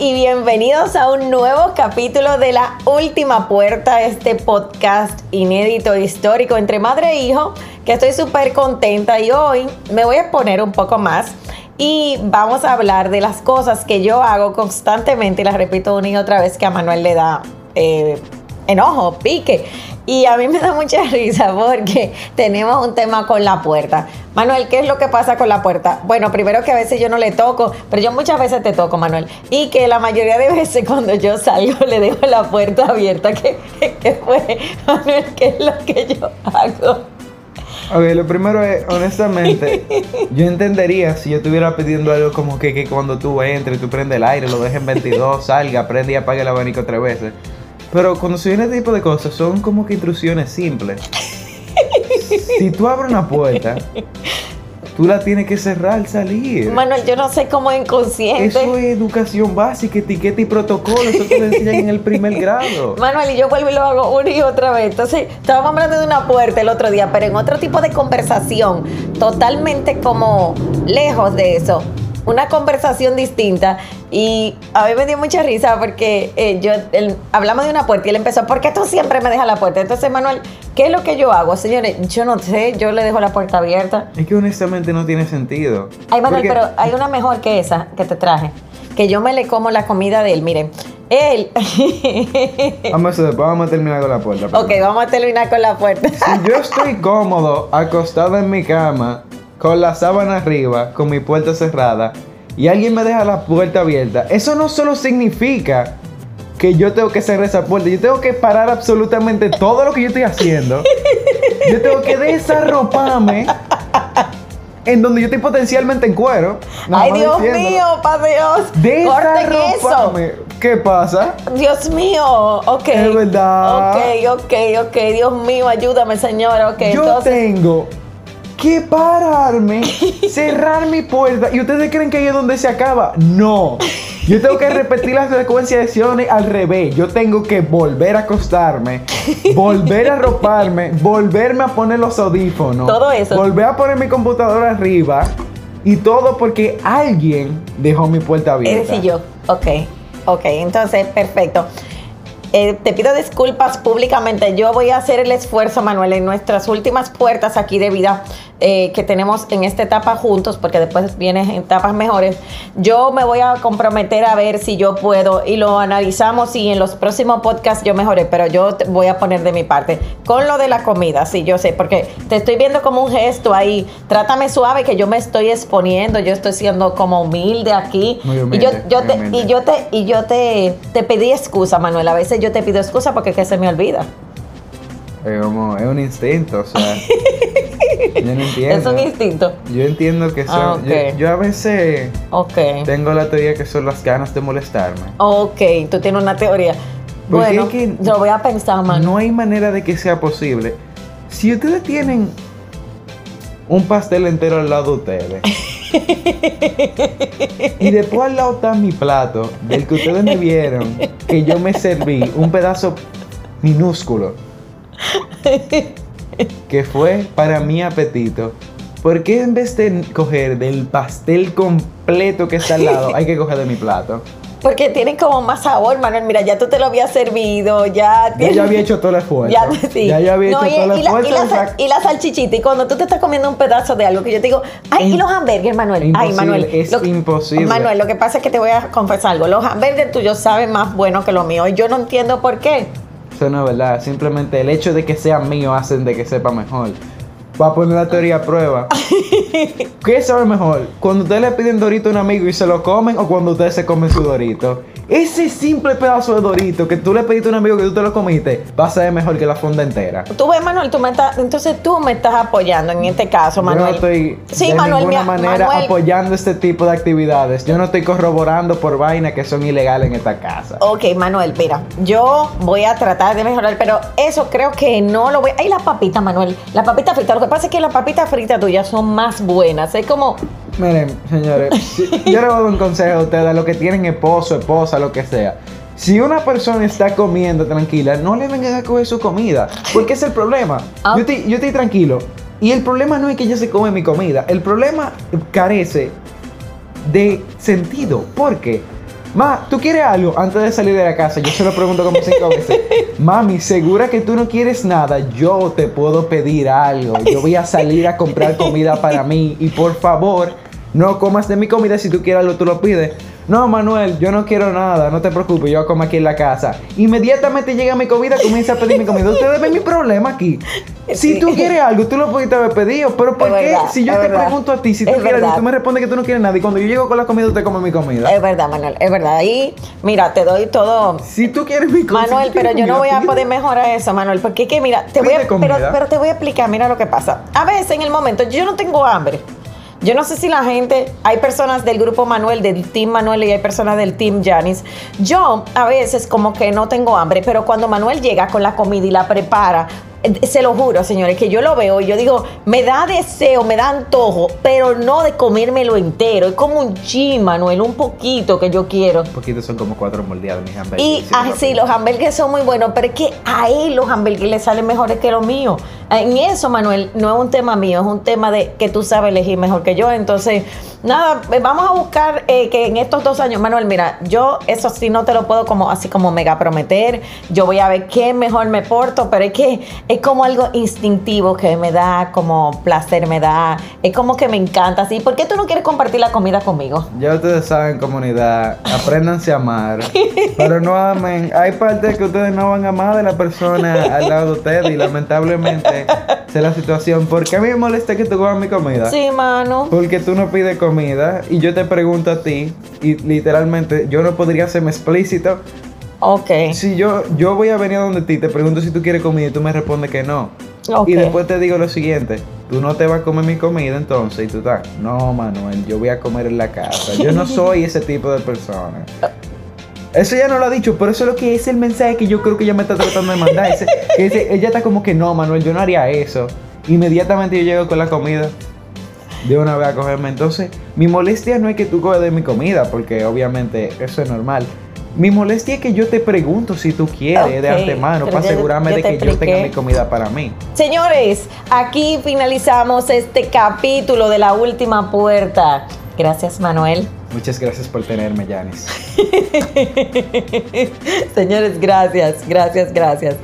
y bienvenidos a un nuevo capítulo de La Última Puerta, este podcast inédito histórico entre madre e hijo, que estoy súper contenta y hoy me voy a exponer un poco más y vamos a hablar de las cosas que yo hago constantemente y las repito una y otra vez que a Manuel le da eh, enojo, pique. Y a mí me da mucha risa porque tenemos un tema con la puerta. Manuel, ¿qué es lo que pasa con la puerta? Bueno, primero que a veces yo no le toco, pero yo muchas veces te toco, Manuel. Y que la mayoría de veces cuando yo salgo le dejo la puerta abierta. ¿Qué, qué fue, Manuel? ¿Qué es lo que yo hago? Ok, lo primero es, honestamente, yo entendería si yo estuviera pidiendo algo como que, que cuando tú entres, tú prendes el aire, lo dejes en 22, salga, prende y apague el abanico tres veces. Pero cuando se viene este tipo de cosas, son como que instrucciones simples. Si tú abres una puerta, tú la tienes que cerrar al salir. Manuel, yo no sé cómo inconsciente. Eso es educación básica, etiqueta y protocolo. Eso te lo enseñan en el primer grado. Manuel, y yo vuelvo y lo hago una y otra vez. Entonces, estábamos hablando de una puerta el otro día, pero en otro tipo de conversación, totalmente como lejos de eso una conversación distinta y a mí me dio mucha risa porque eh, yo hablamos de una puerta y él empezó, ¿por qué tú siempre me dejas la puerta? Entonces, Manuel, ¿qué es lo que yo hago? Señores, yo no sé, yo le dejo la puerta abierta. Es que honestamente no tiene sentido. Ay, Manuel, pero hay una mejor que esa que te traje, que yo me le como la comida de él, miren. Él. vamos, a, vamos a terminar con la puerta. Ok, vamos a terminar con la puerta. si yo estoy cómodo, acostado en mi cama, con la sábana arriba, con mi puerta cerrada, y alguien me deja la puerta abierta, eso no solo significa que yo tengo que cerrar esa puerta, yo tengo que parar absolutamente todo lo que yo estoy haciendo. Yo tengo que desarroparme en donde yo estoy potencialmente en cuero. Ay, Dios mío, pa' Dios. Desarroparme. ¿Qué pasa? Dios mío, ok. Es verdad. Ok, ok, ok. Dios mío, ayúdame, Señor. Ok, yo tengo que pararme, cerrar mi puerta. ¿Y ustedes creen que ahí es donde se acaba? No. Yo tengo que repetir la secuencia de acciones al revés. Yo tengo que volver a acostarme, volver a arroparme, volverme a poner los audífonos. Todo eso. Volver a poner mi computadora arriba. Y todo porque alguien dejó mi puerta abierta. Es decir, yo. Ok. Ok, entonces, perfecto. Eh, te pido disculpas públicamente. Yo voy a hacer el esfuerzo, Manuel, en nuestras últimas puertas aquí de vida eh, que tenemos en esta etapa juntos, porque después vienen etapas mejores. Yo me voy a comprometer a ver si yo puedo y lo analizamos y en los próximos podcasts yo mejoré, pero yo voy a poner de mi parte. Con lo de la comida, sí, yo sé, porque te estoy viendo como un gesto ahí. Trátame suave que yo me estoy exponiendo, yo estoy siendo como humilde aquí. y yo, yo te, y yo te, y yo te, te pedí excusa, Manuel. A veces yo te pido excusa porque que se me olvida. Es como, es un instinto, o sea. yo no entiendo. Es un instinto. Yo entiendo que son. Ah, yo, a veces. Ok. Tengo la teoría que son las ganas de molestarme. Ok, tú tienes una teoría. bueno, que lo voy a pensar, man. No hay manera de que sea posible. Si ustedes tienen un pastel entero al lado de ustedes. y después al lado está mi plato, del que ustedes me vieron, que yo me serví, un pedazo minúsculo, que fue para mi apetito. ¿Por qué en vez de coger del pastel completo que está al lado, hay que coger de mi plato? Porque tienen como más sabor, Manuel. Mira, ya tú te lo habías servido, ya... Ya yo había hecho todo el esfuerzo. Ya, sí. ya yo había hecho todo el esfuerzo. Y la, salchichita, y cuando tú te estás comiendo un pedazo de algo, que yo te digo, ay, y los hamburgues, Manuel. Ay, Manuel. Es imposible. Manuel, lo que pasa es que te voy a confesar algo. Los hamburgues tuyos saben más bueno que los míos. Y yo no entiendo por qué. Eso no es verdad. Simplemente el hecho de que sean míos hacen de que sepa mejor. Va a poner la teoría a prueba. ¿Qué sabe mejor? Cuando ustedes le piden dorito a un amigo y se lo comen o cuando ustedes se comen su dorito. Ese simple pedazo de dorito que tú le pediste a un amigo que tú te lo comiste va a ser mejor que la fonda entera. Tú ves, Manuel, tú me estás, entonces tú me estás apoyando en este caso, Manuel. Yo no estoy de ninguna manera apoyando este tipo de actividades. Yo no estoy corroborando por vainas que son ilegales en esta casa. Ok, Manuel, mira, yo voy a tratar de mejorar, pero eso creo que no lo voy. Ay, la papita, Manuel, la papita frita. Lo que pasa es que las papitas fritas tuyas son más buenas. Es como Miren, señores, yo le voy a dar un consejo a ustedes, a los que tienen esposo, esposa, lo que sea. Si una persona está comiendo tranquila, no le vengan a coger su comida. Porque es el problema. Ah. Yo, estoy, yo estoy tranquilo. Y el problema no es que ella se come mi comida. El problema carece de sentido. ¿Por qué? Ma, ¿tú quieres algo? Antes de salir de la casa, yo se lo pregunto como cinco veces. Mami, ¿segura que tú no quieres nada? Yo te puedo pedir algo. Yo voy a salir a comprar comida para mí. Y por favor, no comas de mi comida. Si tú quieres algo, tú lo pides. No, Manuel, yo no quiero nada, no te preocupes, yo como aquí en la casa. Inmediatamente llega mi comida, comienza a pedir mi comida. Ustedes ven mi problema aquí. Si tú quieres algo, tú lo pudiste haber pedido, pero ¿por Es qué? verdad, si yo te verdad. pregunto a ti, si tú Es quieres algo, tú me respondes que tú no quieres nada. Y cuando yo llego con la comida, usted come mi comida. Es verdad, Manuel, es verdad. Y mira, te doy todo. Si tú quieres mi comida. Manuel, si pero yo no voy a poder mejorar eso, Manuel, porque es que mira, te voy a, pero, pero te voy a explicar, mira lo que pasa. A veces en el momento yo no tengo hambre. Yo no sé si la gente, hay personas del grupo Manuel, del Team Manuel y hay personas del Team Janis. Yo a veces como que no tengo hambre, pero cuando Manuel llega con la comida y la prepara, se lo juro, señores, que yo lo veo y yo digo, me da deseo, me da antojo, pero no de comérmelo entero. Es como un chin, Manuel, un poquito que yo quiero. Un poquito son como cuatro moldeados mis hamburguesas. Y así, pides. los hamburgues son muy buenos, pero es que a él los hamburgues le salen mejores que los míos. En eso, Manuel, no es un tema mío, es un tema de que tú sabes elegir mejor que yo. Entonces, nada, eh, vamos a buscar eh, que en estos dos años, Manuel, mira, yo eso sí no te lo puedo como así como mega prometer. Yo voy a ver qué mejor me porto, pero es que es como algo instintivo que me da como placer, me da, es como que me encanta. Así, ¿por qué tú no quieres compartir la comida conmigo? Ya ustedes saben, comunidad, apréndanse a amar, pero no amen. Hay partes que ustedes no van a amar de la persona al lado de ustedes y lamentablemente es la situación. ¿Por qué a mí me molesta que tú comas mi comida? Sí, mano. Porque tú no pides comida y yo te pregunto a ti y literalmente yo no podría serme explícito. Ok. Si yo, yo voy a venir a donde ti, te pregunto si tú quieres comida y tú me respondes que no. Ok. Y después te digo lo siguiente, tú no te vas a comer mi comida entonces y tú estás, no Manuel, yo voy a comer en la casa. Yo no soy ese tipo de persona. Eso ya no lo ha dicho, pero eso es lo que es el mensaje que yo creo que ella me está tratando de mandar. Ese- ese- ella está como que no, Manuel, yo no haría eso. Inmediatamente yo llego con la comida de una vez a cogerme. Entonces, mi molestia no es que tú coges de mi comida, porque obviamente eso es normal. Mi molestia es que yo te pregunto si tú quieres de Ok, antemano para asegurarme de que yo tenga mi comida para mí. Señores, aquí finalizamos este capítulo de la última puerta. Gracias, Manuel. Muchas gracias por tenerme, Janis. Señores, gracias, gracias, gracias.